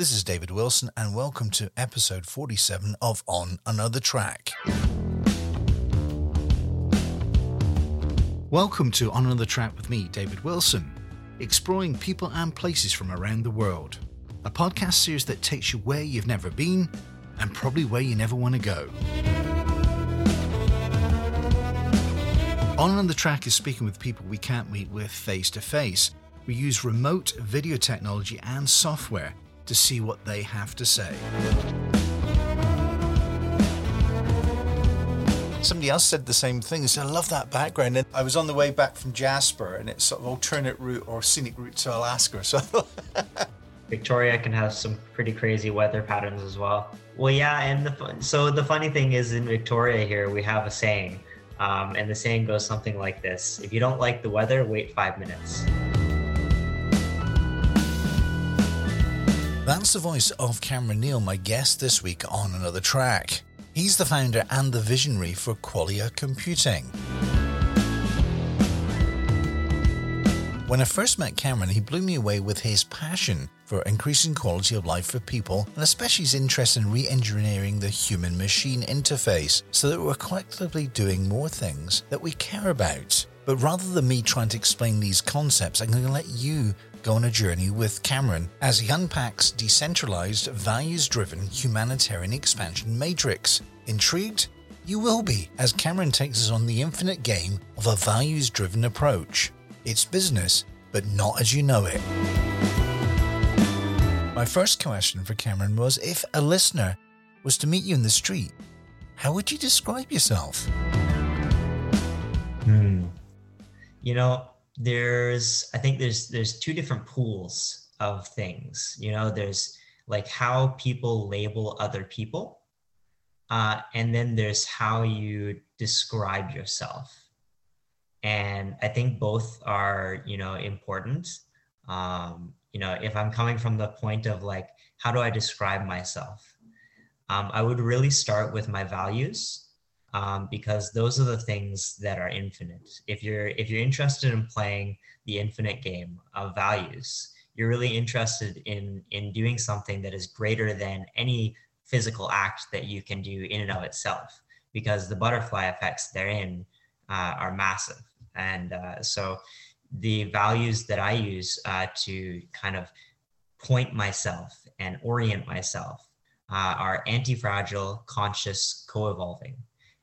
This is David Wilson, and welcome to episode 47 of On Another Track. Welcome to On Another Track with me, David Wilson, exploring people and places from around the world. A podcast series that takes you where you've never been and probably where you never want to go. On Another Track is speaking with people we can't meet with face to face. We use remote video technology and software to see what they have to say. Somebody else said the same thing. They said, I love that background. And I was on the way back from Jasper and it's sort of alternate route or scenic route to Alaska. So Victoria can have some pretty crazy weather patterns as well. Well, yeah, and the so the funny thing is in Victoria here we have a saying, um, and the saying goes something like this: If you don't like the weather, wait five minutes. That's the voice of Cameron Neal, my guest this week on another track. He's the founder and the visionary for Qualia Computing. When I first met Cameron, he blew me away with his passion for increasing quality of life for people, and especially his interest in re engineering the human machine interface so that we're collectively doing more things that we care about. But rather than me trying to explain these concepts, I'm going to let you go on a journey with Cameron as he unpacks decentralized, values driven humanitarian expansion matrix. Intrigued? You will be as Cameron takes us on the infinite game of a values driven approach. It's business, but not as you know it. My first question for Cameron was if a listener was to meet you in the street, how would you describe yourself? Hmm. You know, there's i think there's there's two different pools of things you know there's like how people label other people uh, and then there's how you describe yourself. And i think both are you know important. Um, you know if i'm coming from the point of like how do i describe myself? Um, i would really start with my values um, because those are the things that are infinite. If you're if you're interested in playing the infinite game of values, you're really interested in in doing something that is greater than any physical act that you can do in and of itself, because the butterfly effects therein uh, are massive. And uh, so, the values that I use uh, to kind of point myself and orient myself uh, are anti-fragile, conscious, co-evolving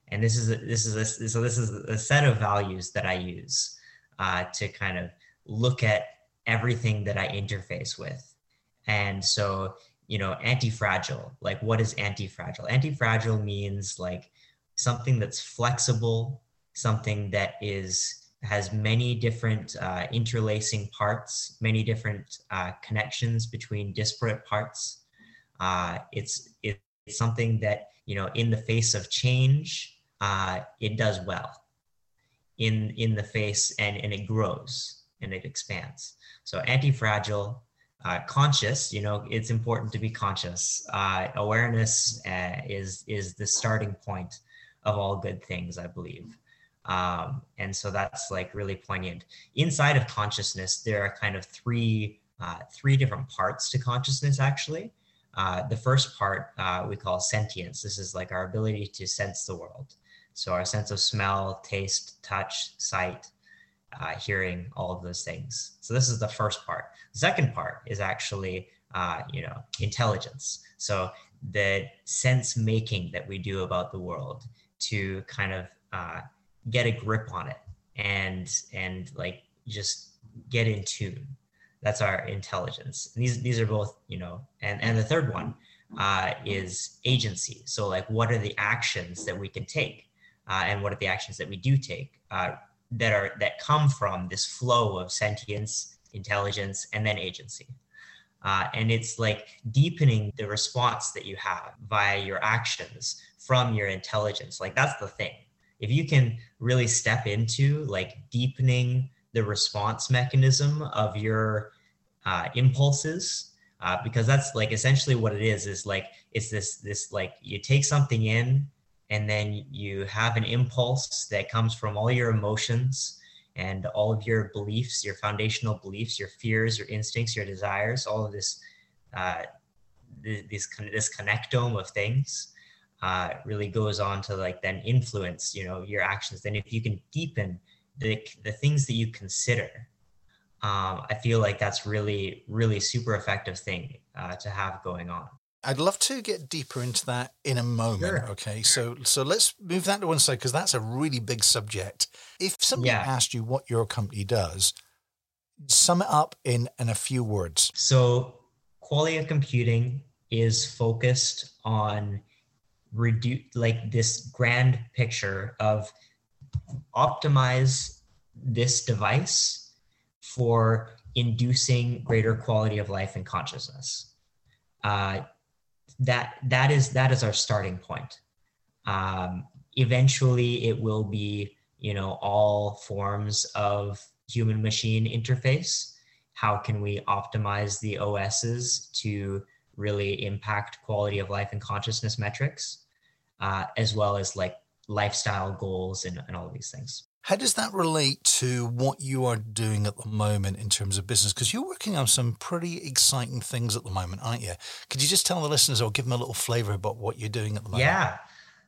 and this is a, this is a, so this is a set of values that I use uh, to kind of look at everything that I interface with. And so, you know, anti-fragile, like what is anti-fragile? Anti-fragile means like something that's flexible, something that is has many different uh, interlacing parts, many different uh, connections between disparate parts. Uh, it's it's something that you know, in the face of change, uh, it does well in in the face and and it grows and it expands. So anti-fragile uh, conscious you know it's important to be conscious. Uh, awareness uh, is is the starting point of all good things i believe. Um, and so that's like really poignant. Inside of consciousness there are kind of three uh, three different parts to consciousness actually. Uh, the first part uh, we call sentience. This is like our ability to sense the world so our sense of smell, taste, touch, sight, uh, hearing, all of those things. So this is the first part. The second part is actually, uh, you know, intelligence. So the sense making that we do about the world to kind of uh, get a grip on it and and like just get in tune. That's our intelligence. And these these are both, you know, and and the third one uh, is agency. So like, what are the actions that we can take? Uh, and what are the actions that we do take uh, that are that come from this flow of sentience, intelligence, and then agency. Uh, and it's like deepening the response that you have via your actions from your intelligence. Like that's the thing. If you can really step into like deepening the response mechanism of your uh, impulses, uh, because that's like essentially what it is. Is like it's this this like you take something in and then you have an impulse that comes from all your emotions and all of your beliefs your foundational beliefs your fears your instincts your desires all of this uh, this this connectome of things uh, really goes on to like then influence you know your actions. Then if you can deepen the the things that you consider um, i feel like that's really really super effective thing uh, to have going on I'd love to get deeper into that in a moment. Sure. Okay, so so let's move that to one side because that's a really big subject. If somebody yeah. asked you what your company does, sum it up in in a few words. So, Qualia Computing is focused on reduce like this grand picture of optimize this device for inducing greater quality of life and consciousness. Uh, that that is that is our starting point. Um, eventually, it will be you know all forms of human machine interface. How can we optimize the OSs to really impact quality of life and consciousness metrics, uh, as well as like lifestyle goals and, and all of these things. How does that relate to what you are doing at the moment in terms of business? Because you're working on some pretty exciting things at the moment, aren't you? Could you just tell the listeners or give them a little flavor about what you're doing at the moment? Yeah.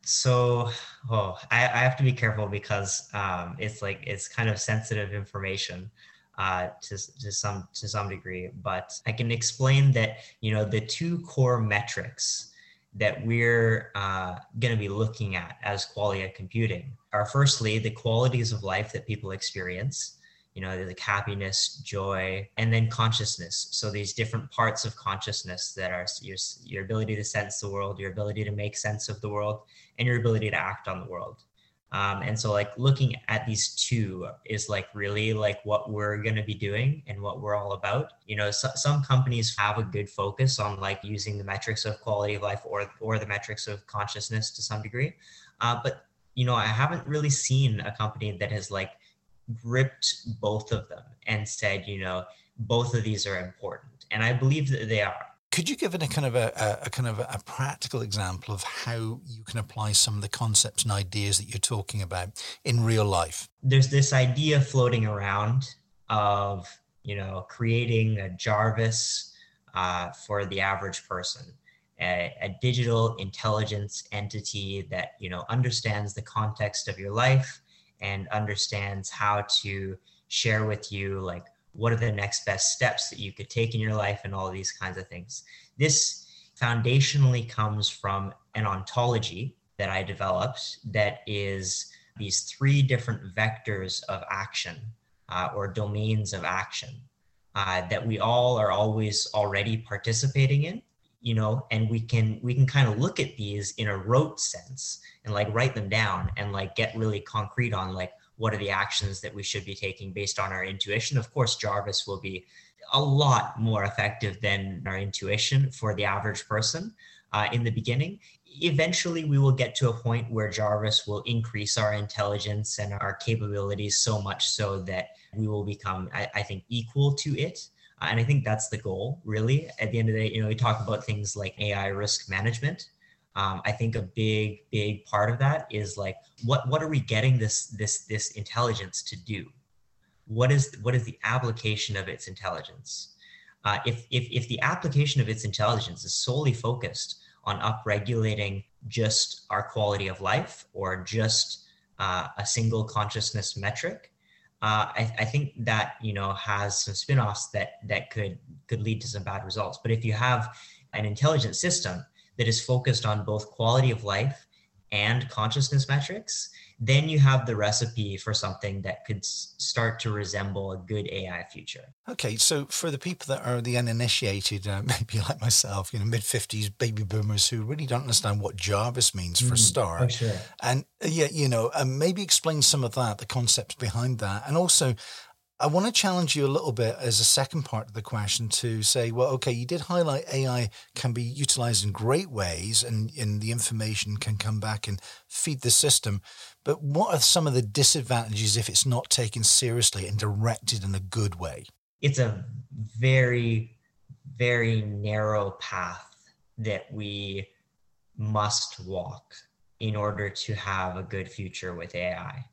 So, oh, I, I have to be careful because um, it's like it's kind of sensitive information uh, to to some to some degree. But I can explain that you know the two core metrics that we're uh, going to be looking at as Qualia Computing. Are firstly the qualities of life that people experience you know like happiness joy and then consciousness. So these different parts of consciousness that are your, your ability to sense the world your ability to make sense of the world and your ability to act on the world um, and so like looking at these two is like really like what we're going to be doing and what we're all about. You know, so, some companies have a good focus on like using the metrics of quality of life or, or the metrics of consciousness to some degree. Uh, but, you know, I haven't really seen a company that has like gripped both of them and said, you know, both of these are important. And I believe that they are. Could you give it a kind of a, a, kind of a practical example of how you can apply some of the concepts and ideas that you're talking about in real life? There's this idea floating around of you know creating a Jarvis uh, for the average person, a, a digital intelligence entity that you know understands the context of your life and understands how to share with you like what are the next best steps that you could take in your life and all these kinds of things. This foundationally comes from an ontology that i developed that is these three different vectors of action uh, or domains of action uh, that we all are always already participating in you know and we can we can kind of look at these in a rote sense and like write them down and like get really concrete on like what are the actions that we should be taking based on our intuition. Of course, Jarvis will be a lot more effective than our intuition for the average person uh, in the beginning. Eventually, we will get to a point where Jarvis will increase our intelligence and our capabilities so much so that we will become, I, I think, equal to it. And I think that's the goal, really. At the end of the day, you know, we talk about things like AI risk management um, I think a big, big part of that is like, what what are we getting this this this intelligence to do? What is what is the application of its intelligence? Uh, if, if if the application of its intelligence is solely focused on upregulating just our quality of life or just uh, a single consciousness metric, uh, I, I, think that you know has some spin-offs that that could could lead to some bad results. But if you have an intelligent system that is focused on both quality of life and consciousness metrics, then you have the recipe for something that could start to resemble a good AI future. Okay, so for the people that are the uninitiated, uh, maybe like myself, you know, mid 50s baby boomers who really don't understand what Jarvis means for mm, a start. Oh, sure. And uh, yeah, you know, um, maybe explain some of that, the concepts behind that. And also, I want to challenge you a little bit as a second part of the question to say, well, okay, you did highlight AI can be utilized in great ways and, and the information can come back and feed the system. But what are some of the disadvantages if it's not taken seriously and directed in a good way? It's a very, very narrow path that we must walk in order to have a good future with AI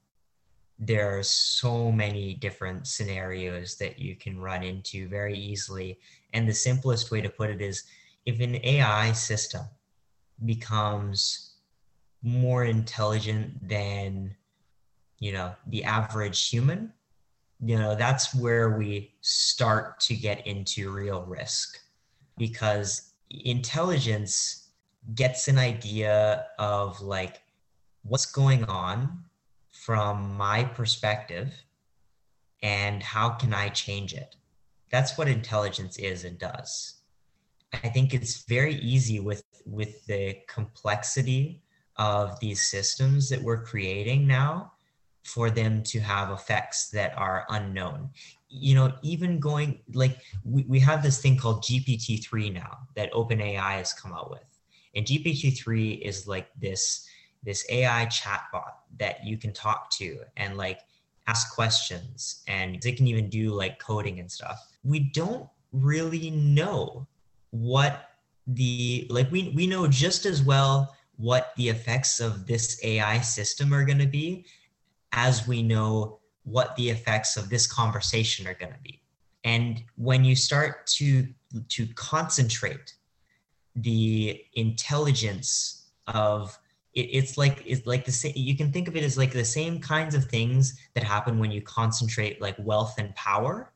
there are so many different scenarios that you can run into very easily. And the simplest way to put it is if an AI system becomes more intelligent than you know the average human you know that's where we start to get into real risk because intelligence gets an idea of like what's going on from my perspective and how can I change it? That's what intelligence is and does. I think it's very easy with with the complexity of these systems that we're creating now for them to have effects that are unknown. You know, even going like we, we have this thing called GPT-3 now that OpenAI has come out with. And GPT-3 is like this this AI chatbot that you can talk to and like ask questions and they can even do like coding and stuff. We don't really know what the like we we know just as well what the effects of this AI system are going to be as we know what the effects of this conversation are going to be. And when you start to to concentrate the intelligence of it, it's like it's like the same you can think of it as like the same kinds of things that happen when you concentrate like wealth and power.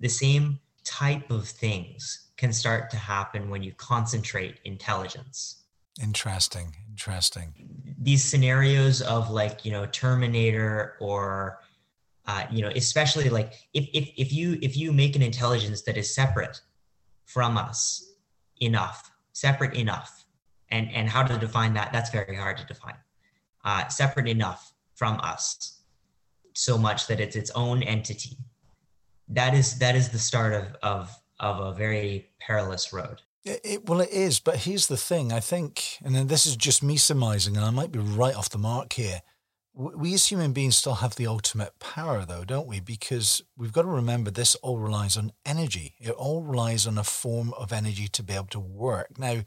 The same type of things can start to happen when you concentrate intelligence. Interesting interesting. These scenarios of like you know terminator or uh, you know especially like if, if if you if you make an intelligence that is separate from us enough separate enough and and how to define that that's very hard to define. Uh, separate enough from us so much that it's its own entity. That is that is the start of of of a very perilous road. It, it, well it is but here's the thing. I think and then this is just me surmising and i might be right off the mark here. We as human beings still have the ultimate power though don't we? Because we've got to remember this all relies on energy. It all relies on a form of energy to be able to work. Now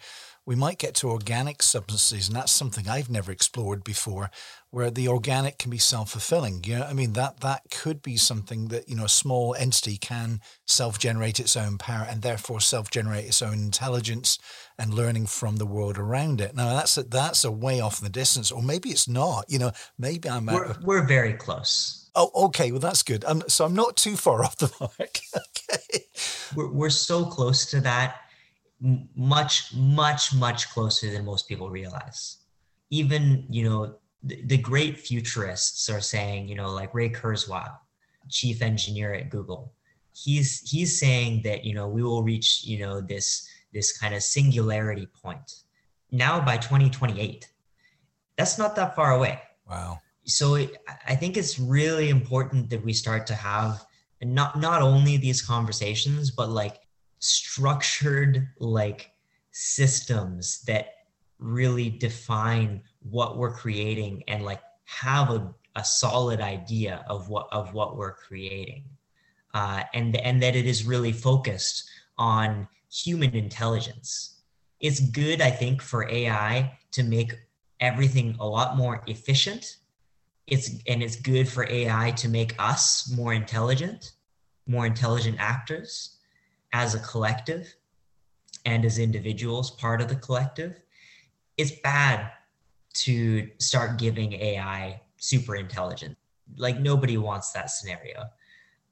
we might get to organic substances, and that's something I've never explored before, where the organic can be self-fulfilling. You know, I mean that that could be something that you know a small entity can self-generate its own power and therefore self-generate its own intelligence and learning from the world around it. Now that's a, that's a way off in the distance, or maybe it's not. You know, maybe I'm. We're, we're very close. Oh, okay. Well, that's good. Um, so I'm not too far off the mark. okay. We're, we're so close to that much, much, much closer than most people realize. Even, you know, the, the great futurists are saying, you know, like Ray Kurzweil, chief engineer at Google, he's he's saying that, you know, we will reach, you know, this this kind of singularity point now by 2028. That's not that far away. Wow. So it, I think it's really important that we start to have not not only these conversations, but like structured like systems that really define what we're creating and like have a, a solid idea of what of what we're creating. Uh, and and that it is really focused on human intelligence. It's good i think for ai to make everything a lot more efficient. It's and it's good for ai to make us more intelligent more intelligent actors as a collective and as individuals, part of the collective, it's bad to start giving AI super intelligence. Like nobody wants that scenario.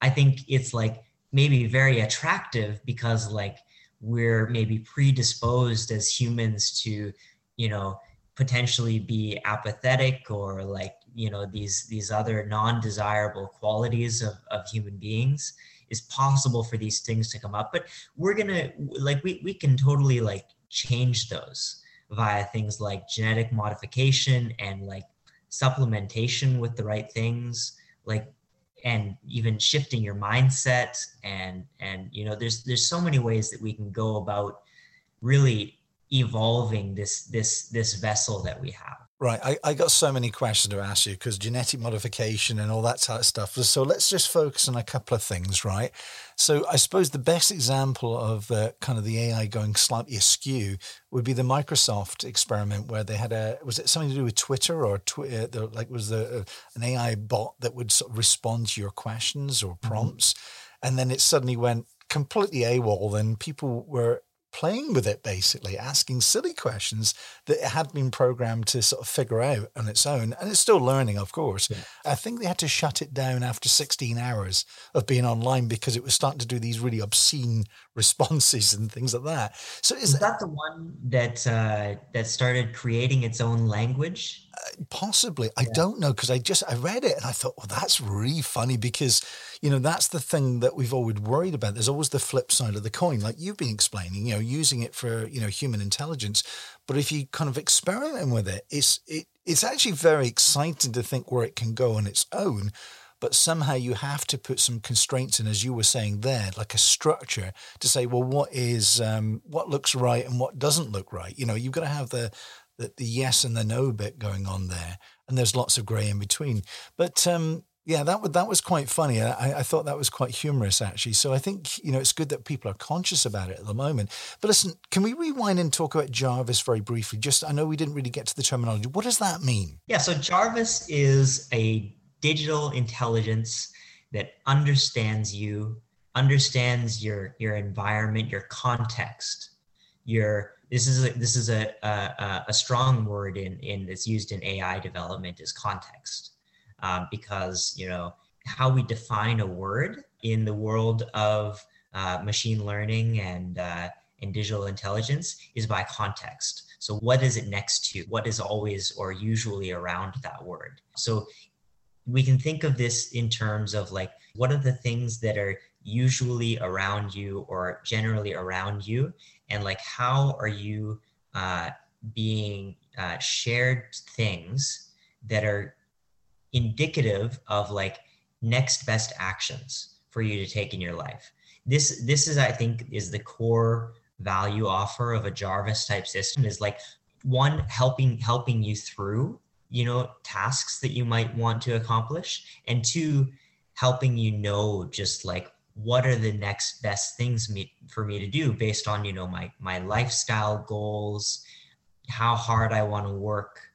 I think it's like maybe very attractive because like we're maybe predisposed as humans to, you know, potentially be apathetic or like, you know, these these other non-desirable qualities of, of human beings is possible for these things to come up but we're gonna like we, we can totally like change those via things like genetic modification and like supplementation with the right things like and even shifting your mindset and and you know there's there's so many ways that we can go about really evolving this this this vessel that we have Right. I, I got so many questions to ask you because genetic modification and all that type of stuff. So let's just focus on a couple of things, right? So I suppose the best example of uh, kind of the AI going slightly askew would be the Microsoft experiment where they had a, was it something to do with Twitter or Twitter? Uh, like was there an AI bot that would sort of respond to your questions or mm-hmm. prompts? Mm-hmm. And then it suddenly went completely AWOL and people were playing with it basically, asking silly questions that it had been programmed to sort of figure out on its own. And it's still learning, of course. Yeah. I think they had to shut it down after 16 hours of being online because it was starting to do these really obscene responses and things like that. So is, is that the one that uh, that started creating its own language? Uh, possibly. Yeah. I don't know because I just I read it and I thought, well, that's really funny because you know that's the thing that we've always worried about. There's always the flip side of the coin, like you've been explaining. You know, using it for you know human intelligence, but if you kind of experiment with it, it's it it's actually very exciting to think where it can go on its own but somehow you have to put some constraints in, as you were saying there, like a structure to say, well, what is um, what looks right and what doesn't look right. You know, you've got to have the, the the, yes and the no bit going on there, and there's lots of grey in between. But um, yeah, that was that was quite funny. I, I thought that was quite humorous actually. So I think you know it's good that people are conscious about it at the moment. But listen, can we rewind and talk about Jarvis very briefly? Just I know we didn't really get to the terminology. What does that mean? Yeah, so Jarvis is a digital intelligence that understands you, understands your your environment, your context, your this is a, this is a, a, a strong word in in that's used in AI development is context, um, because you know how we define a word in the world of uh, machine learning and uh, and digital intelligence is by context. So what is it next to? What is always or usually around that word? So we can think of this in terms of like what are the things that are usually around you or generally around you? And like how are you uh, being uh, shared things that are indicative of like next best actions for you to take in your life? This this is i think is the core value offer of a jarvis type system is like one helping helping you through you know tasks that you might want to accomplish. And two helping you know just like what are the next best things me, for me to do based on you know my my lifestyle goals how hard i want to work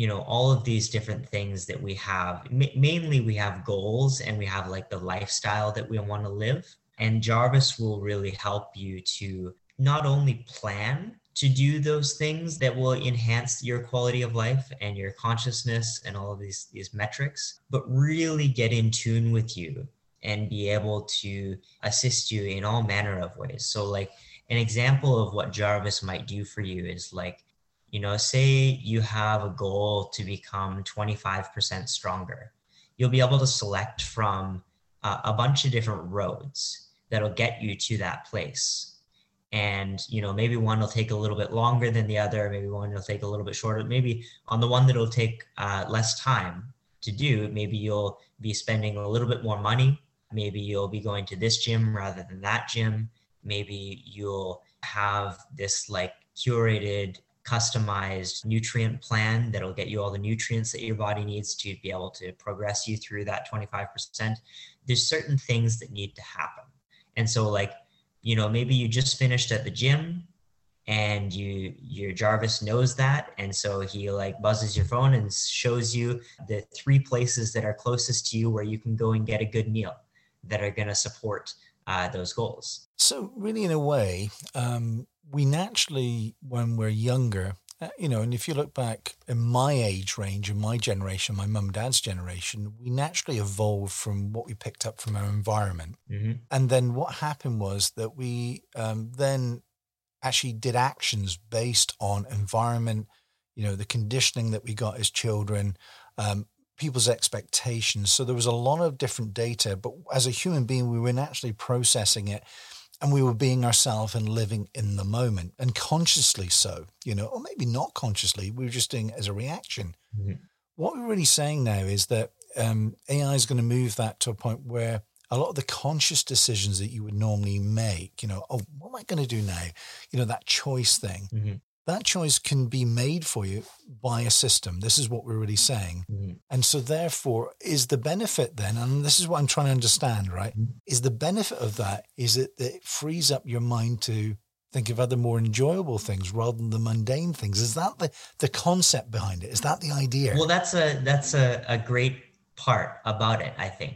you know all of these different things that we have. M- mainly we have goals and we have like the lifestyle that we want to live. And jarvis will really help you to not only plan to do those things that will enhance your quality of life and your consciousness and all of these these metrics but really get in tune with you and be able to assist you in all manner of ways. So like an example of what jarvis might do for you is like you know say you have a goal to become 25% stronger. You'll be able to select from uh, a bunch of different roads that'll get you to that place and you know maybe one will take a little bit longer than the other maybe one will take a little bit shorter. Maybe on the one that'll take uh, less time to do maybe you'll be spending a little bit more money. Maybe you'll be going to this gym rather than that gym. Maybe you'll have this like curated customized nutrient plan that'll get you all the nutrients that your body needs to be able to progress you through that 25% there's certain things that need to happen. And so like you know maybe you just finished at the gym and you your jarvis knows that. And so he like buzzes your phone and shows you the three places that are closest to you where you can go and get a good meal that are going to support uh, those goals. So really in a way um, we naturally when we're younger uh, you know, and if you look back in my age range, in my generation, my mum and dad's generation, we naturally evolved from what we picked up from our environment. Mm-hmm. And then what happened was that we um, then actually did actions based on environment, you know, the conditioning that we got as children, um, people's expectations. So there was a lot of different data, but as a human being, we were naturally processing it and we were being ourselves and living in the moment and consciously so, you know, or maybe not consciously, we were just doing it as a reaction. Mm-hmm. What we're really saying now is that um, AI is going to move that to a point where a lot of the conscious decisions that you would normally make, you know, oh, what am I going to do now? You know, that choice thing. Mm-hmm that choice can be made for you by a system. This is what we're really saying. Mm-hmm. And so, therefore, is the benefit then, and this is what I'm trying to understand, right? Mm-hmm. Is the benefit of that is it that it frees up your mind to think of other more enjoyable things rather than the mundane things? Is that the, the concept behind it? Is that the idea? Well, that's a that's a, a great part about it, I think.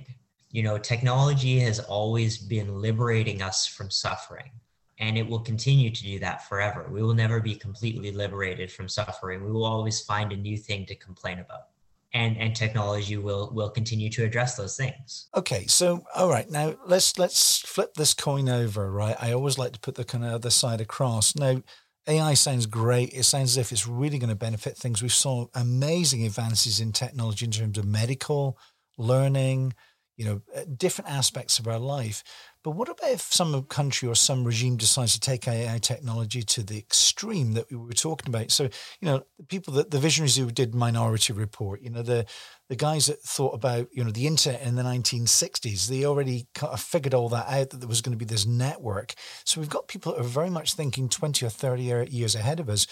You know, technology has always been liberating us from suffering and it will continue to do that forever. We will never be completely liberated from suffering. We will always find a new thing to complain about. And, and technology will will continue to address those things. Okay, so all right, now let's let's flip this coin over, right? I always like to put the kind of other side across. Now, AI sounds great. It sounds as if it's really going to benefit things. We saw amazing advances in technology in terms of medical, learning, you know, uh, different aspects of our life. But what about if some country or some regime decides to take AI technology to the extreme that we were talking about? So, you know, the people that the visionaries who did Minority Report, you know, the the guys that thought about, you know, the internet in the 1960s, they already kind of uh, figured all that out that there was going to be this network. So we've got people that are very much thinking 20 or 30 years ahead of us.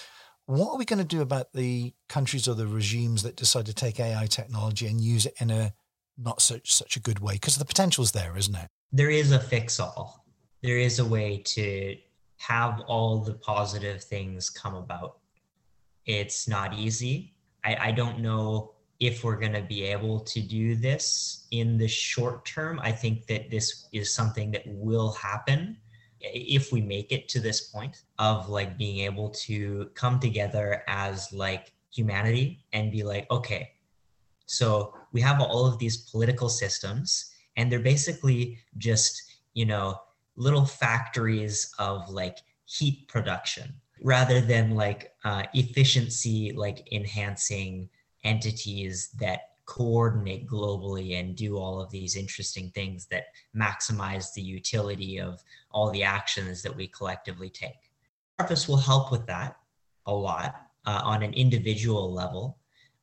What are we going to do about the countries or the regimes that decide to take AI technology and use it in a not such such a good way? Because the potential's there, isn't it? There is a fix all. There is a way to have all the positive things come about. It's not easy. I, I don't know if we're going to be able to do this in the short term. I think that this is something that will happen if we make it to this point of like being able to come together as like humanity and be like, okay, so we have all of these political systems and they're basically just you know little factories of like heat production rather than like uh, efficiency like enhancing entities that coordinate globally and do all of these interesting things that maximize the utility of all the actions that we collectively take. Purpose will help with that a lot uh, on an individual level.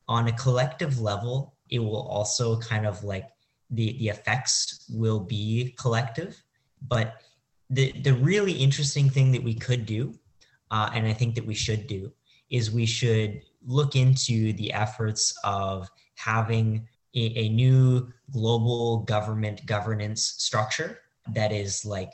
On a collective level, it will also kind of like the the effects will be collective. But the the really interesting thing that we could do uh, and i think that we should do is we should look into the efforts of having a, a new global government governance structure that is like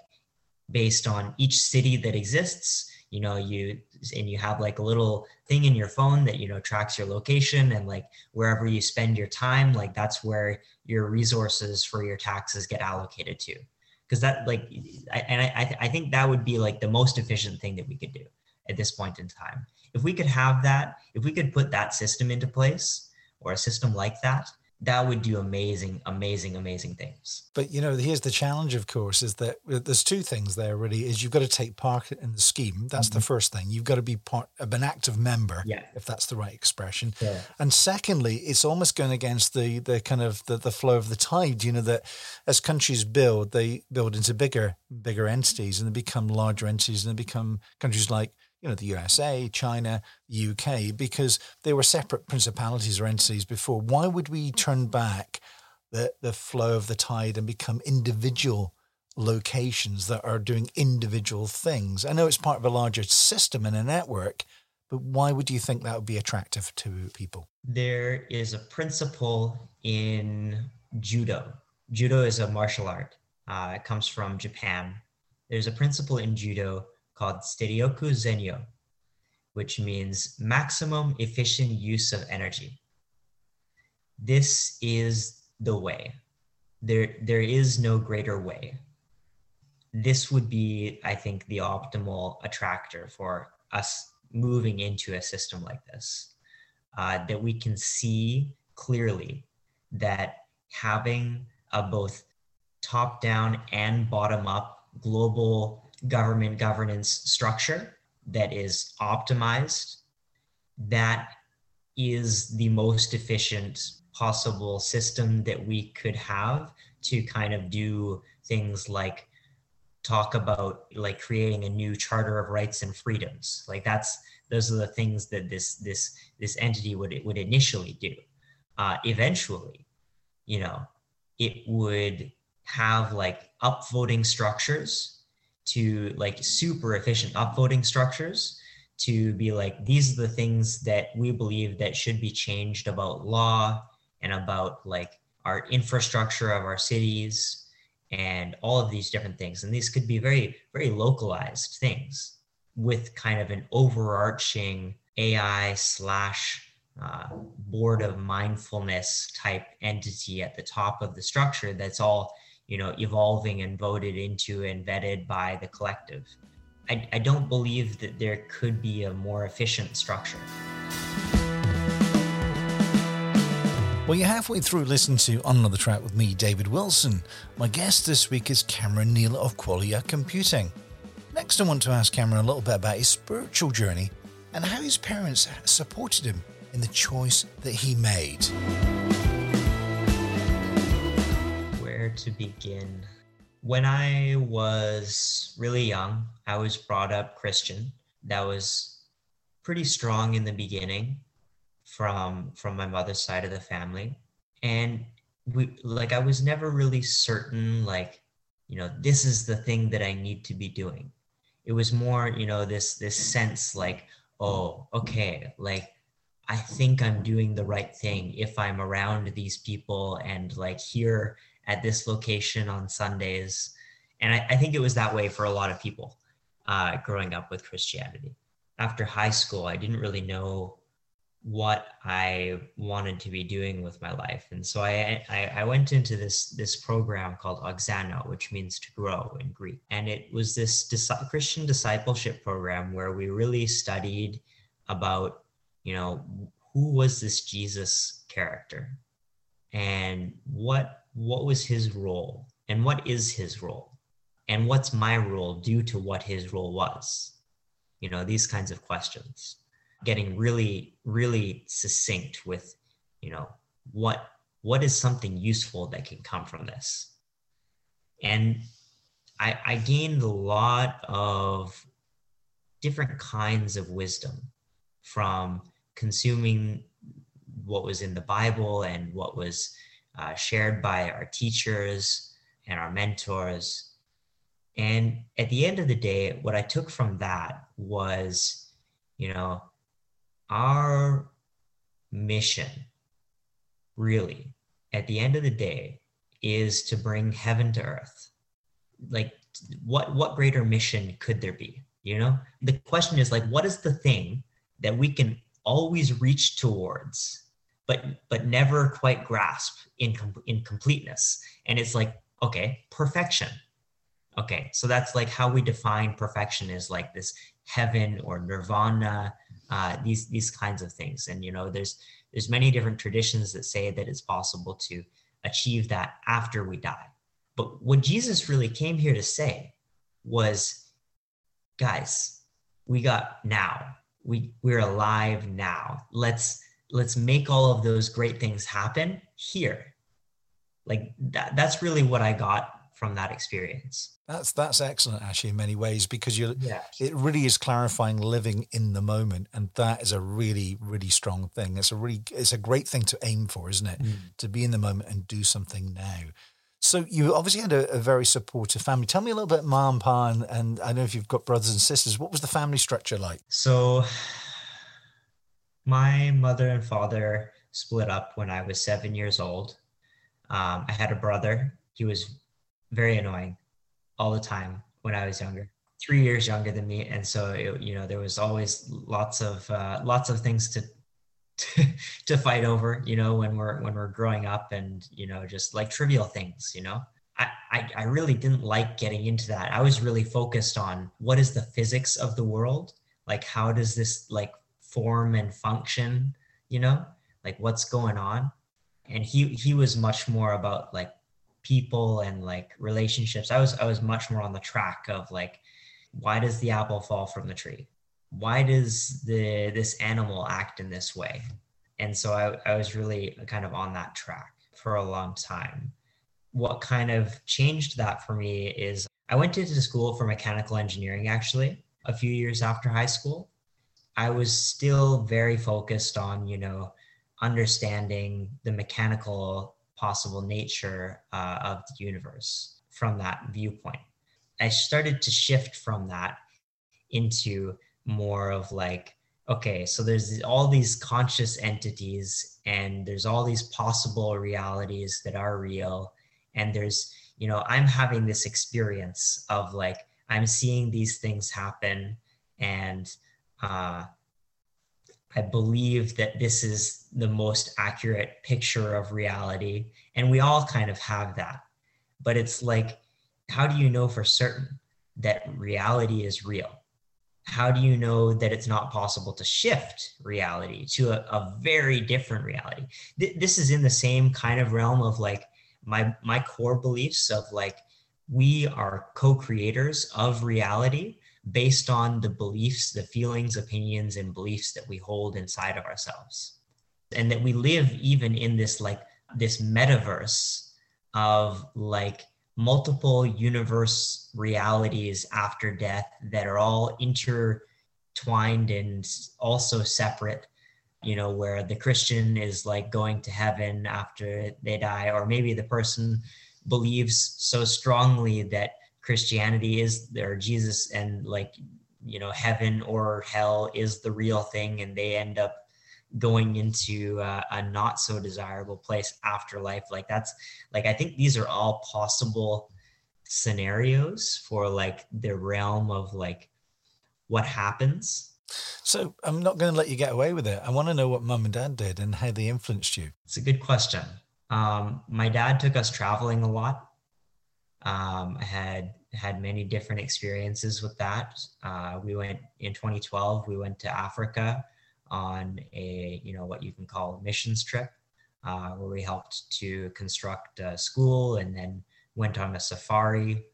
based on each city that exists. You know you and you have like a little thing in your phone that you know tracks your location and like wherever you spend your time like that's where your resources for your taxes get allocated to. Because that like I, and I, I think that would be like the most efficient thing that we could do at this point in time. If we could have that if we could put that system into place or a system like that that would do amazing, amazing, amazing things. But you know, here's the challenge, of course, is that there's two things there really is you've got to take part in the scheme. That's mm-hmm. the first thing. You've got to be part of an active member, yeah. if that's the right expression. Yeah. And secondly, it's almost going against the the kind of the, the flow of the tide, you know, that as countries build, they build into bigger, bigger entities and they become larger entities and they become countries like you know, the USA, China, UK, because they were separate principalities or entities before. Why would we turn back the, the flow of the tide and become individual locations that are doing individual things? I know it's part of a larger system and a network, but why would you think that would be attractive to people? There is a principle in judo. Judo is a martial art. Uh, it comes from Japan. There's a principle in judo called Seiryoku Zenyo, which means maximum efficient use of energy. This is the way. There, there is no greater way. This would be, I think, the optimal attractor for us moving into a system like this. Uh, that we can see clearly that having a both top down and bottom up global government governance structure that is optimized, that is the most efficient possible system that we could have to kind of do things like talk about like creating a new charter of rights and freedoms. Like that's those are the things that this this this entity would would initially do. Uh, eventually you know it would have like upvoting structures to like super efficient upvoting structures to be like these are the things that we believe that should be changed about law and about like our infrastructure of our cities and all of these different things. And these could be very very localized things with kind of an overarching ai slash uh, board of mindfulness type entity at the top of the structure that's all you know evolving and voted into and vetted by the collective I, I don't believe that there could be a more efficient structure. Well, you're halfway through listening to On Another Track with me, David Wilson. My guest this week is Cameron Neal of Qualia Computing. Next, I want to ask Cameron a little bit about his spiritual journey and how his parents supported him in the choice that he made. To begin? When I was really young, I was brought up Christian. That was pretty strong in the beginning from from my mother's side of the family and we like i was never really certain like you know this is the thing that i need to be doing it was more you know this this sense like oh okay like i think i'm doing the right thing if i'm around these people and like here at this location on sundays and i, I think it was that way for a lot of people uh, growing up with christianity after high school i didn't really know what I wanted to be doing with my life. And so I, I, I, went into this, this program called Auxano, which means to grow in Greek. And it was this dis- Christian discipleship program where we really studied about, you know, who was this Jesus character and what, what was his role? And what is his role? And what's my role due to what his role was? You know, these kinds of questions. Getting really really succinct with you know what what is something useful that can come from this? And i i gained a lot of different kinds of wisdom from consuming what was in the bible and what was uh, shared by our teachers and our mentors. And at the end of the day what i took from that was you know our mission really at the end of the day is to bring heaven to earth. Like what what greater mission could there be you know? The question is like what is the thing that we can always reach towards but but never quite grasp in in completeness and it's like okay perfection okay so that's like how we define perfection is like this heaven or nirvana uh, these these kinds of things. And you know, there's there's many different traditions that say that it's possible to achieve that after we die. But what Jesus really came here to say was, guys, we got now. We we're alive now. Let's let's make all of those great things happen here. Like that, that's really what I got from that experience. That's that's excellent, actually, in many ways, because you yeah. it really is clarifying living in the moment, and that is a really really strong thing. It's a really it's a great thing to aim for, isn't it? Mm. To be in the moment and do something now. So you obviously had a, a, very supportive family. Tell me a little bit, mom and pa, and, and I know if you've got brothers and sisters. What was the family structure like? So, my mother and father split up when I was seven years old. Um, I had a brother. He was very annoying all the time when I was younger. Three years younger than me, and so it, you know there was always lots of uh, lots of things to, to to fight over. You know when we're when we're growing up, and you know just like trivial things. You know, I, I I really didn't like getting into that. I was really focused on what is the physics of the world, like how does this like form and function. You know, like what's going on, and he he was much more about like people and like relationships. I was i was much more on the track of like why does the apple fall from the tree? Why does the this animal act in this way? And so I, I was really kind of on that track for a long time. What kind of changed that for me is i went into school for mechanical engineering actually a few years after high school i was still very focused on you know understanding the mechanical possible nature uh, of the universe from that viewpoint. I started to shift from that into more of like, okay, so there's all these conscious entities and there's all these possible realities that are real. And there's, you know, I'm having this experience of like, I'm seeing these things happen and uh, I believe that this is the most accurate picture of reality. And we all kind of have that. But it's like, how do you know for certain? that reality is real? How do you know that it's not possible to shift reality to a, a very different reality? Th- this is in the same kind of realm of like my my core beliefs of like we are co-creators of reality based on the beliefs, the feelings, opinions, and beliefs that we hold inside of ourselves. And that we live even in this like this metaverse of like multiple universe realities after death that are all intertwined and also separate you know where the christian is like going to heaven after they die or maybe the person believes so strongly that christianity is or jesus and like you know heaven or hell is the real thing and they end up going into uh, a not so desirable place after life like that's like i think these are all possible scenarios for like the realm of like what happens. So i'm not going to let you get away with it. I want to know what mum and dad did and how they influenced you. It's a good question. Um, my dad took us traveling a lot. Um, i had had many different experiences with that. Uh, we went in 2012 we went to africa on a you know what you can call a missions trip uh, where we helped to construct a school and then went on a safari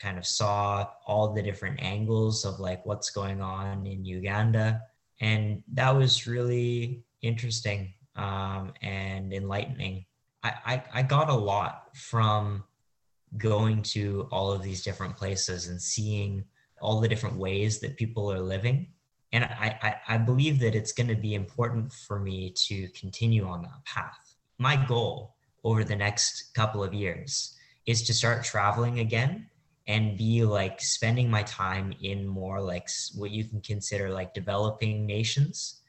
kind of saw all the different angles of like what's going on in uganda. And that was really interesting um, and enlightening. I, I, I got a lot from going to all of these different places and seeing all the different ways that people are living and I, I, I believe that it's going to be important for me to continue on that path. My goal over the next couple of years is to start traveling again and be like spending my time in more like what you can consider like developing nations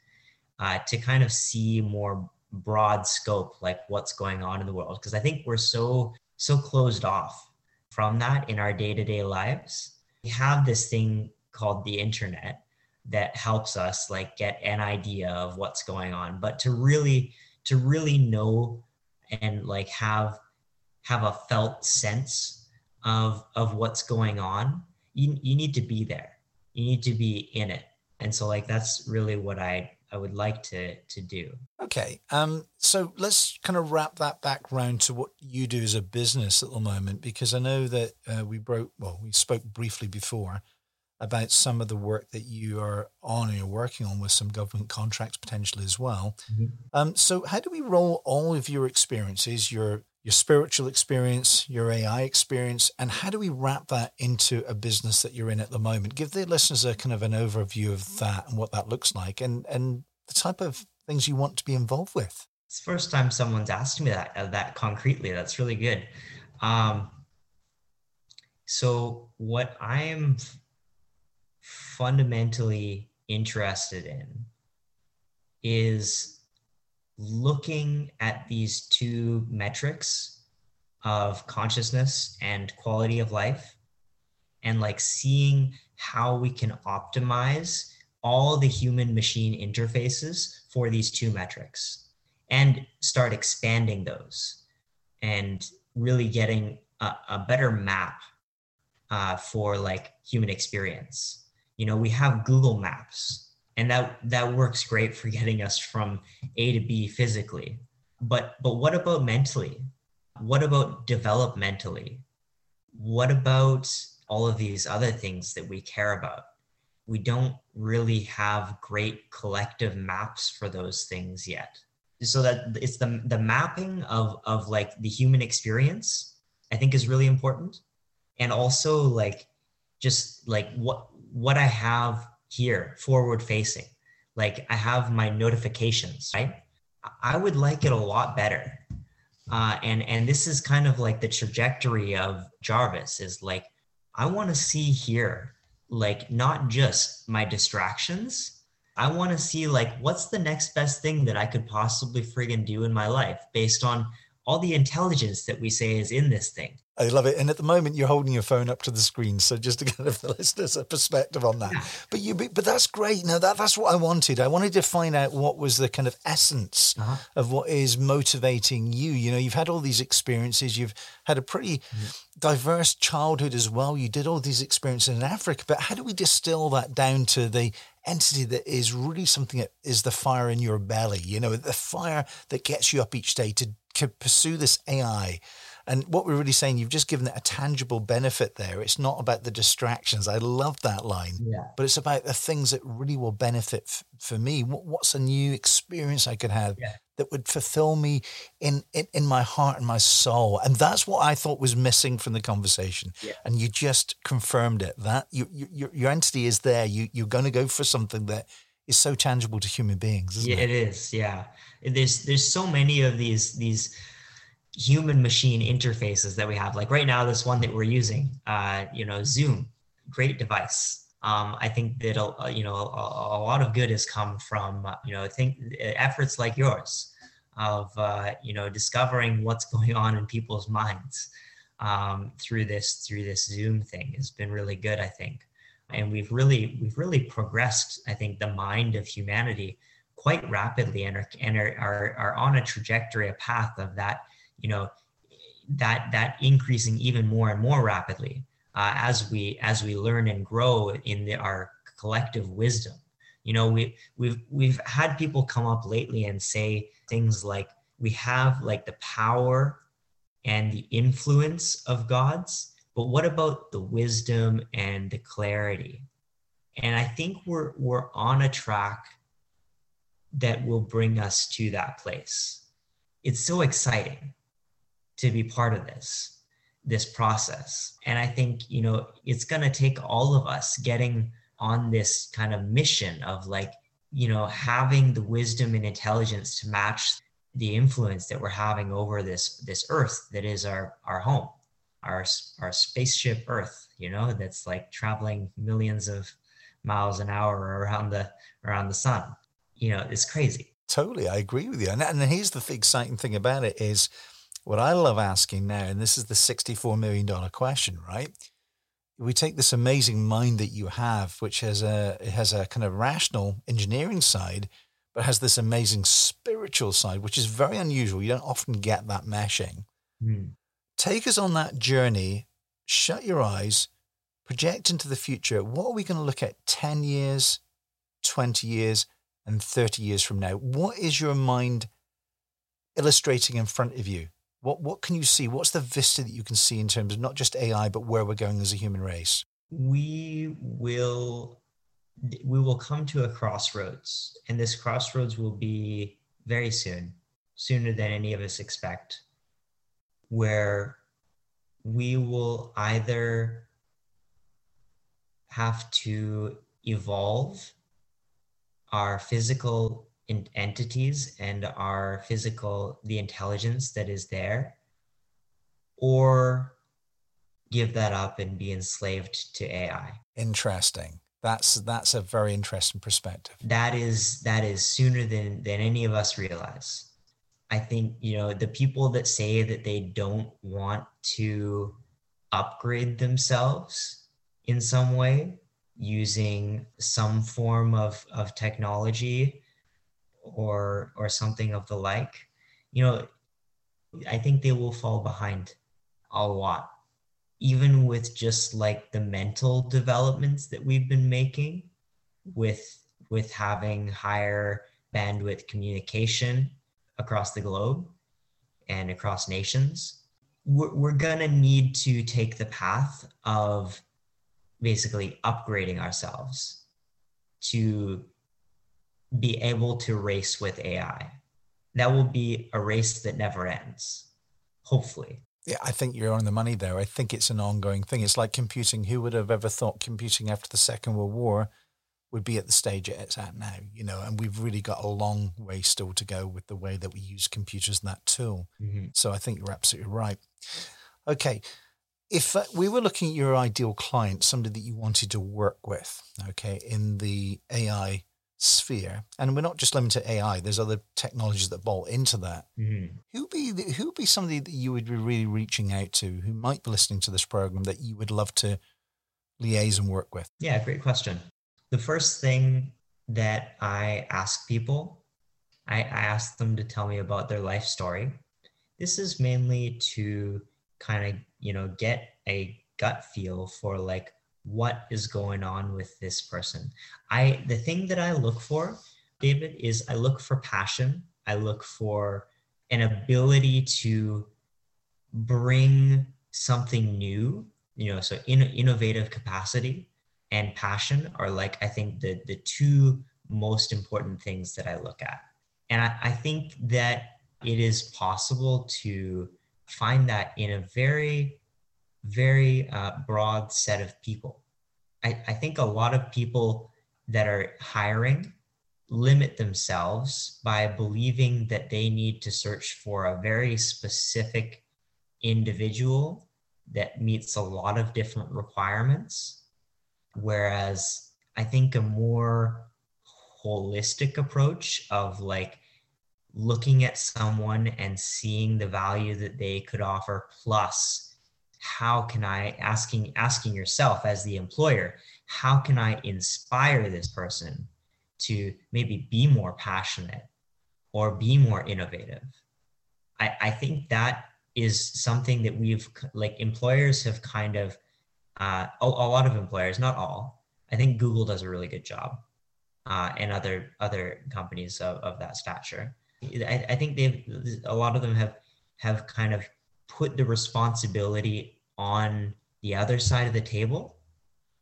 uh, to kind of see more broad scope like what's going on in the world because i think we're so so closed off from that in our day-to-day lives. We have this thing called the internet that helps us like get an idea of what's going on. But to really to really know and like have have a felt sense of of what's going on you, you need to be there. You need to be in it. And so like that's really what i i would like to to do. Okay um so let's kind of wrap that back round to what you do as a business at the moment because i know that uh, we broke well we spoke briefly before about some of the work that you are on and you're working on with some government contracts potentially as well. Mm-hmm. Um, so how do we roll all of your experiences, your your spiritual experience, your AI experience, and how do we wrap that into a business that you're in at the moment? Give the listeners a kind of an overview of that and what that looks like and and the type of things you want to be involved with. It's the first time someone's asked me that uh, that concretely. That's really good. Um, so what I am fundamentally interested in is looking at these two metrics of consciousness and quality of life and like seeing how we can optimize all the human machine interfaces for these two metrics and start expanding those and really getting a, a better map uh, for like human experience you know we have google maps and that that works great for getting us from a to b physically. But but what about mentally? What about developmentally? What about all of these other things that we care about? We don't really have great collective maps for those things yet. So that it's the the mapping of of like the human experience i think is really important. And also like just like what what I have here forward facing. Like I have my notifications, right? I would like it a lot better. Uh, and and this is kind of like the trajectory of Jarvis is like I want to see here like not just my distractions. I want to see like what's the next best thing that I could possibly friggin' do in my life based on all the intelligence that we say is in this thing. I love it. And at the moment, you're holding your phone up to the screen, so just to give the listeners a perspective on that. But you, but that's great. Now that that's what I wanted. I wanted to find out what was the kind of essence uh-huh. of what is motivating you. You know, you've had all these experiences. You've had a pretty diverse childhood as well. You did all these experiences in Africa. But how do we distill that down to the entity that is really something that is the fire in your belly? You know, the fire that gets you up each day to, to pursue this AI and what we're really saying, you've just given it a tangible benefit there. It's not about the distractions. I love that line. Yeah. But it's about the things that really will benefit f- for me. What, what's a new experience I could have yeah. that would fulfill me in, in, in my heart and my soul? And that's what I thought was missing from the conversation. Yeah. And you just confirmed it. That you, you, your, your entity is there. You, you're going to go for something that is so tangible to human beings. yeah, it? it is. Yeah. There's, there's so many of these, these, human machine interfaces that we have. Like right now this one that we're using uh, you know zoom great device. Um, i think that uh, you know a, a, lot of good has come from uh, you know think efforts like yours of uh, you know discovering what's going on in people's minds um, through this through this zoom thing has been really good i think. And we've really we've really progressed i think the mind of humanity quite rapidly and are, and are, are, are on a trajectory a path of that you know that that increasing even more and more rapidly uh, as we as we learn and grow in the, our collective wisdom. You know we we've we've had people come up lately and say things like we have like the power and the influence of gods but what about the wisdom and the clarity? And i think we're we're on a track that will bring us to that place. It's so exciting to be part of this this process. And i think you know it's going to take all of us getting on this kind of mission of like you know having the wisdom and intelligence to match the influence that we're having over this this earth that is our our home our our spaceship earth you know that's like traveling millions of miles an hour around the around the sun. You know it's crazy. Totally i agree with you. And, and here's the exciting thing about it is what I love asking now, and this is the $64 million question, right? We take this amazing mind that you have, which has a, it has a kind of rational engineering side, but has this amazing spiritual side, which is very unusual. You don't often get that meshing. Mm. Take us on that journey, shut your eyes, project into the future. What are we going to look at 10 years, 20 years, and 30 years from now? What is your mind illustrating in front of you? What what can you see? What's the vista that you can see in terms of not just AI, but where we're going as a human race? We will we will come to a crossroads, and this crossroads will be very soon, sooner than any of us expect, where we will either have to evolve our physical entities and our physical the intelligence that is there or give that up and be enslaved to ai interesting. That's that's a very interesting perspective. That is that is sooner than than any of us realize. I think you know the people that say that they don't want to upgrade themselves in some way using some form of of technology or or something of the like you know i think they will fall behind a lot. Even with just like the mental developments that we've been making with with having higher bandwidth communication across the globe and across nations we're, we're gonna need to take the path of basically upgrading ourselves to be able to race with AI. That will be a race that never ends, hopefully. Yeah, I think you're on the money there. I think it's an ongoing thing. It's like computing. Who would have ever thought computing after the Second World War would be at the stage it's at now? You know, and we've really got a long way still to go with the way that we use computers and that tool. Mm-hmm. So I think you're absolutely right. Okay, if uh, we were looking at your ideal client, somebody that you wanted to work with, okay, in the AI sphere, and we're not just limited to AI. There's other technologies that bolt into that. Mm-hmm. Who be the, who be somebody that you would be really reaching out to, who might be listening to this program that you would love to liaise and work with? Yeah, great question. The first thing that I ask people, I, I ask them to tell me about their life story. This is mainly to kind of you know get a gut feel for like what is going on with this person. I the thing that I look for, David, is I look for passion. I look for an ability to bring something new, you know, so in, innovative capacity and passion are like I think the the two most important things that I look at. And I, I think that it is possible to find that in a very, very uh, broad set of people. I, I think a lot of people that are hiring limit themselves by believing that they need to search for a very specific individual that meets a lot of different requirements. Whereas I think a more holistic approach of like looking at someone and seeing the value that they could offer plus how can i asking asking yourself as the employer how can i inspire this person to maybe be more passionate or be more innovative? I, I think that is something that we've like employers have kind of uh, a, a lot of employers not all i think google does a really good job uh, and other other companies of, of that stature. I, I think they've a lot of them have have kind of put the responsibility on the other side of the table.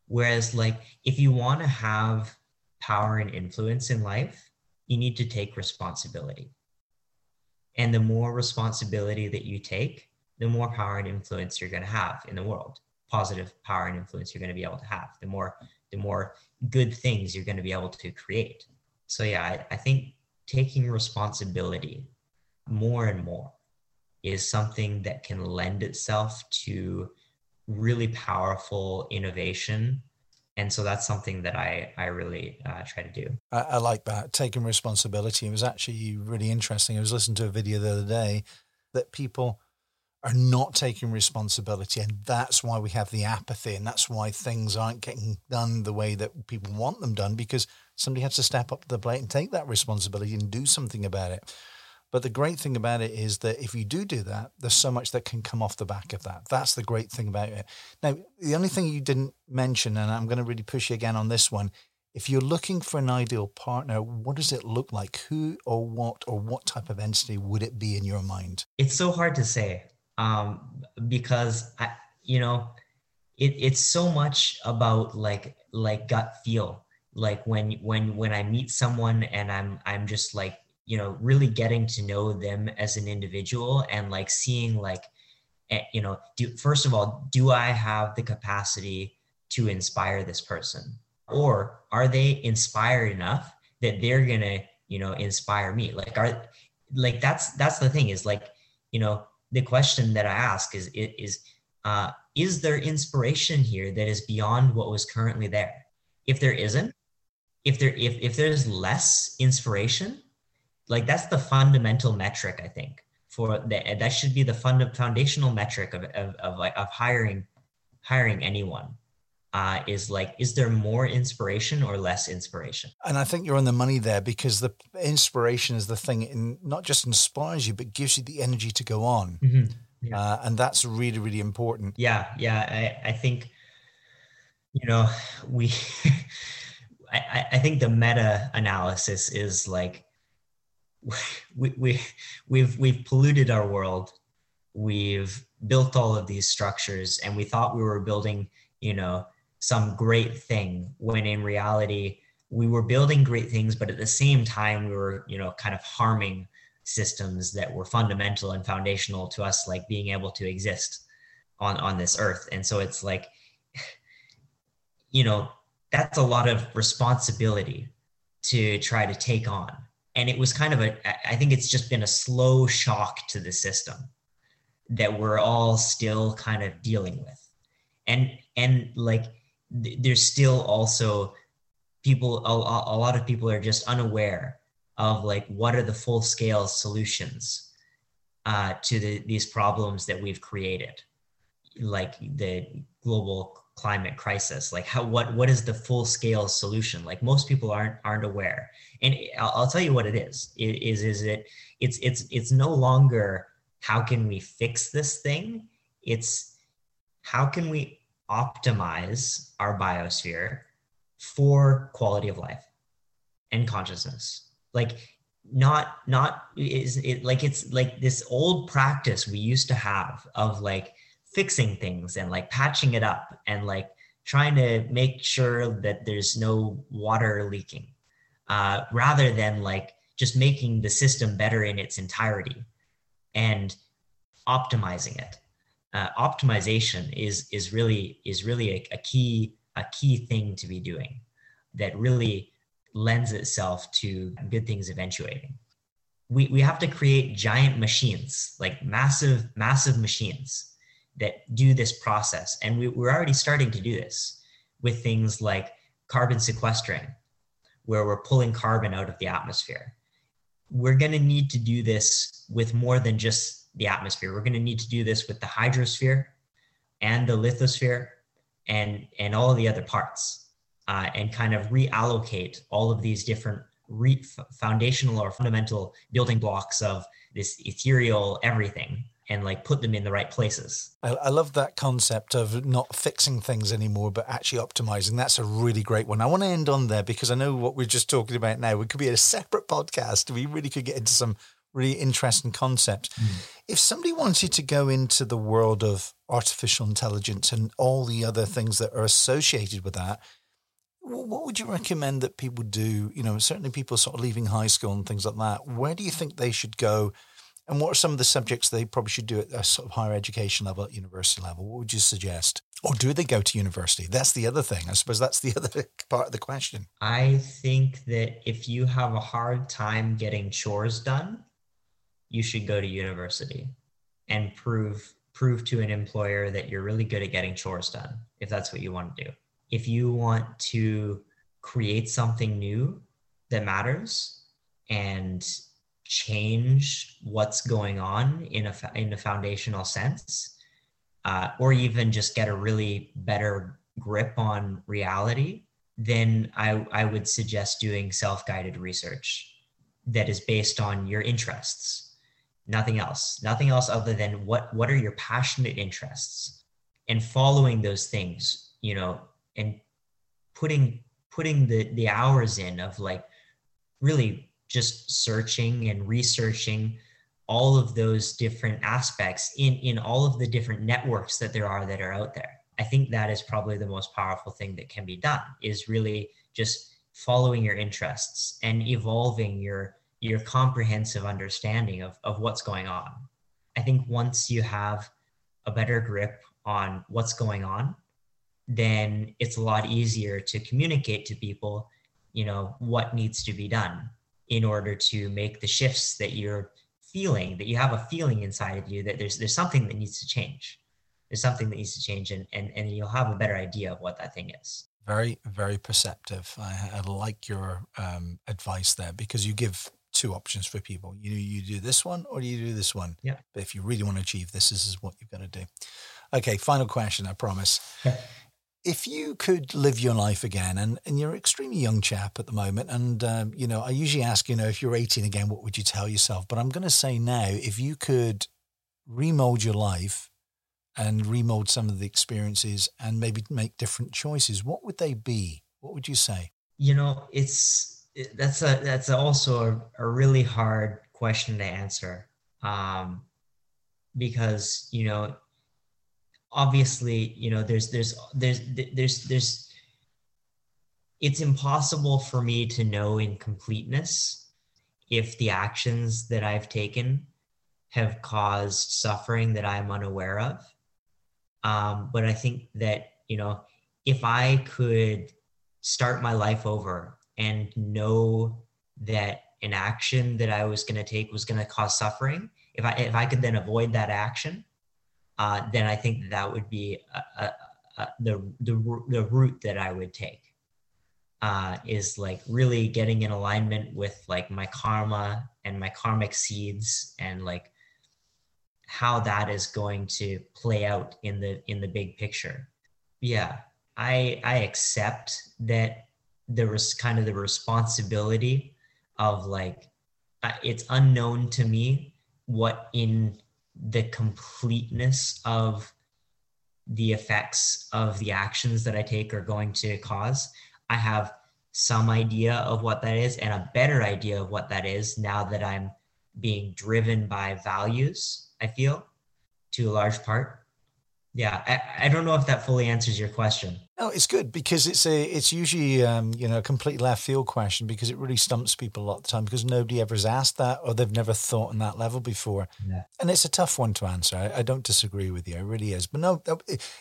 Whereas like if you want to have power and influence in life you need to take responsibility. And the more responsibility that you take the more power and influence you're going to have in the world. Positive power and influence you're going to be able to have the more the more good things you're going to be able to create. So yeah i, I think taking responsibility more and more is something that can lend itself to really powerful innovation. And so that's something that i i really uh, try to do. I, I, like that taking responsibility. It was actually really interesting. I was listening to a video the other day that people are not taking responsibility and that's why we have the apathy and that's why things aren't getting done the way that people want them done because somebody has to step up to the plate and take that responsibility and do something about it but the great thing about it is that if you do do that there's so much that can come off the back of that that's the great thing about it now the only thing you didn't mention and i'm going to really push you again on this one if you're looking for an ideal partner, what does it look like? Who or what or what type of entity would it be in your mind? It's so hard to say um, because I, you know, it, it's so much about like like gut feel. Like when when when I meet someone and I'm I'm just like you know really getting to know them as an individual and like seeing like eh, you know do first of all do I have the capacity to inspire this person or are they inspired enough that they're gonna you know inspire me like are like that's that's the thing is like you know the question that I ask is is uh, is there inspiration here that is beyond what was currently there? If there isn't, if there if if there's less inspiration, like that's the fundamental metric I think for that that should be the fund foundational metric of of of, like, of hiring hiring anyone uh, is like, is there more inspiration or less inspiration? And I think you're on the money there because the inspiration is the thing in not just inspires you, but gives you the energy to go on. Mm-hmm. Yeah. Uh, and that's really, really important. Yeah. Yeah. I, I think, you know, we, I, I think the meta analysis is like, we, we, we've, we've polluted our world. We've built all of these structures and we thought we were building, you know, some great thing when in reality we were building great things but at the same time we were you know kind of harming systems that were fundamental and foundational to us like being able to exist on on this earth and so it's like you know that's a lot of responsibility to try to take on and it was kind of a i think it's just been a slow shock to the system that we're all still kind of dealing with. And and like there's still also people a, a lot of people are just unaware of like what are the full scale solutions uh, to the, these problems that we've created. Like the global climate crisis? Like how what what is the full scale solution? Like most people aren't aren't aware. And I'll, I'll tell you what it is. It is is it it's it's it's no longer how can we fix this thing. It's how can we optimize our biosphere for quality of life and consciousness. Like not not is it like it's like this old practice we used to have of like fixing things and like patching it up and like trying to make sure that there's no water leaking uh, rather than like just making the system better in its entirety and optimizing it uh, optimization is is really is really a, a key a key thing to be doing that really lends itself to good things eventuating. We, we have to create giant machines, like massive, massive machines that do this process. And we, we're already starting to do this with things like carbon sequestering, where we're pulling carbon out of the atmosphere. We're going to need to do this with more than just the atmosphere. We're going to need to do this with the hydrosphere and the lithosphere and, and all the other parts uh, and kind of reallocate all of these different re- foundational or fundamental building blocks of this ethereal everything and like put them in the right places. I, I, love that concept of not fixing things anymore, but actually optimizing. That's a really great one. I want to end on there because I know what we're just talking about now. It could be a separate podcast. We really could get into some really interesting concepts. Mm. If somebody wanted to go into the world of artificial intelligence and all the other things that are associated with that, what would you recommend that people do? You know, certainly people sort of leaving high school and things like that. Where do you think they should go? And what are some of the subjects they probably should do at a sort of higher education level, at university level? What would you suggest? Or do they go to university? That's the other thing. I suppose that's the other part of the question. I think that if you have a hard time getting chores done, you should go to university and prove prove to an employer that you're really good at getting chores done if that's what you want to do if you want to create something new that matters and change what's going on in a in a foundational sense uh, or even just get a really better grip on reality then I, I would suggest doing self-guided research that is based on your interests. Nothing else. Nothing else other than what what are your passionate interests? And following those things you know and putting putting the the hours in of like really just searching and researching all of those different aspects in in all of the different networks that there are that are out there. I think that is probably the most powerful thing that can be done is really just following your interests and evolving your your comprehensive understanding of, of what's going on. I think once you have a better grip on what's going on then it's a lot easier to communicate to people, you know, what needs to be done in order to make the shifts that you're feeling, that you have a feeling inside of you that there's there's something that needs to change. There's something that needs to change and and, and you'll have a better idea of what that thing is. Very, very perceptive. I, I like your um, advice there because you give two options for people. You you do this one or you do this one. Yeah. But if you really want to achieve this, this is what you've got to do. Okay, final question, I promise if you could live your life again, and, and you're an extremely young chap at the moment, and um, you know, I usually ask, you know, if you're 18 again, what would you tell yourself? But I'm going to say now, if you could remold your life and remold some of the experiences and maybe make different choices, what would they be? What would you say? You know, it's that's a that's also a, a really hard question to answer um, because you know obviously you know there's there's there's there's there's it's impossible for me to know in completeness if the actions that I've taken have caused suffering that I'm unaware of. Um, but I think that, you know, if I could start my life over and know that an action that I was going to take was going to cause suffering, if I, if I could then avoid that action, uh, then I think that would be a, a, a, the, the, the route that I would take. uh, is like really getting in alignment with like my karma and my karmic seeds and like how that is going to play out in the in the big picture yeah i i accept that there was kind of the responsibility of like uh, it's unknown to me what in the completeness of the effects of the actions that I take are going to cause. I have some idea of what that is and a better idea of what that is now that I'm being driven by values, I feel, to a large part yeah I, I don't know if that fully answers your question. No it's good because it's a it's usually um, you know a complete left field question because it really stumps people a lot of the time because nobody ever has asked that or they've never thought on that level before. Yeah. and it's a tough one to answer. I, I, don't disagree with you. It really is. But no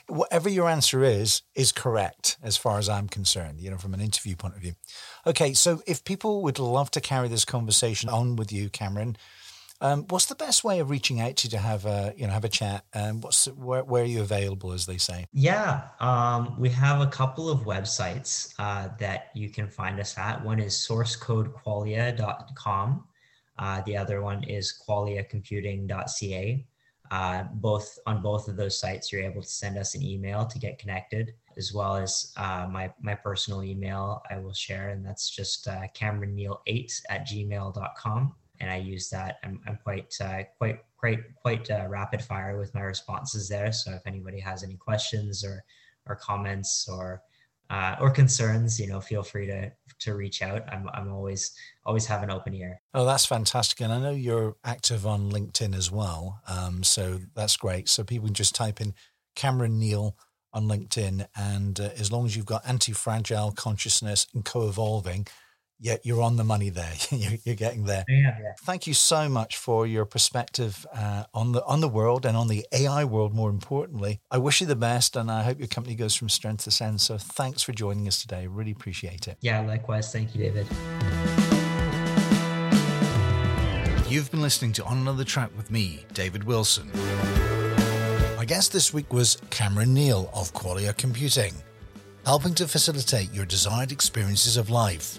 whatever your answer is is correct as far as i'm concerned you know from an interview point of view. Okay so if people would love to carry this conversation on with you cameron um, what's the best way of reaching out to you to have a you know have a chat? Um, what's where, where are you available, as they say? Yeah, um, we have a couple of websites uh, that you can find us at. One is sourcecodequalia.com. Uh, the other one is qualiacomputing.ca. Uh, both on both of those sites, you're able to send us an email to get connected, as well as uh, my my personal email. I will share, and that's just uh, CameronNeil8 at gmail.com and I use that. I'm, I'm quite uh, quite quite quite uh, rapid fire with my responses there. So if anybody has any questions or or comments or uh, or concerns, you know, feel free to to reach out. I'm I'm always always have an open ear. Oh, that's fantastic, and I know you're active on LinkedIn as well. Um, so that's great. So people can just type in Cameron Neal on LinkedIn, and uh, as long as you've got anti-fragile consciousness and co-evolving, yeah, you're on the money there. you're, you're, getting there. Yeah, yeah. Thank you so much for your perspective uh, on the on the world and on the AI world. More importantly, I wish you the best, and I hope your company goes from strength to strength. So, thanks for joining us today. Really appreciate it. Yeah, likewise. Thank you, David. You've been listening to On Another Track with me, David Wilson. My guest this week was Cameron Neal of Qualia Computing helping to facilitate your desired experiences of life.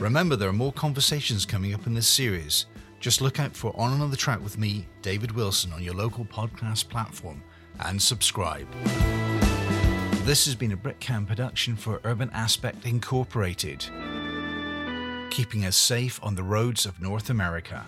Remember, there are more conversations coming up in this series. Just look out for On Another Track with me, David Wilson, on your local podcast platform and subscribe. This has been a Brickcam production for Urban Aspect Incorporated, keeping us safe on the roads of North America.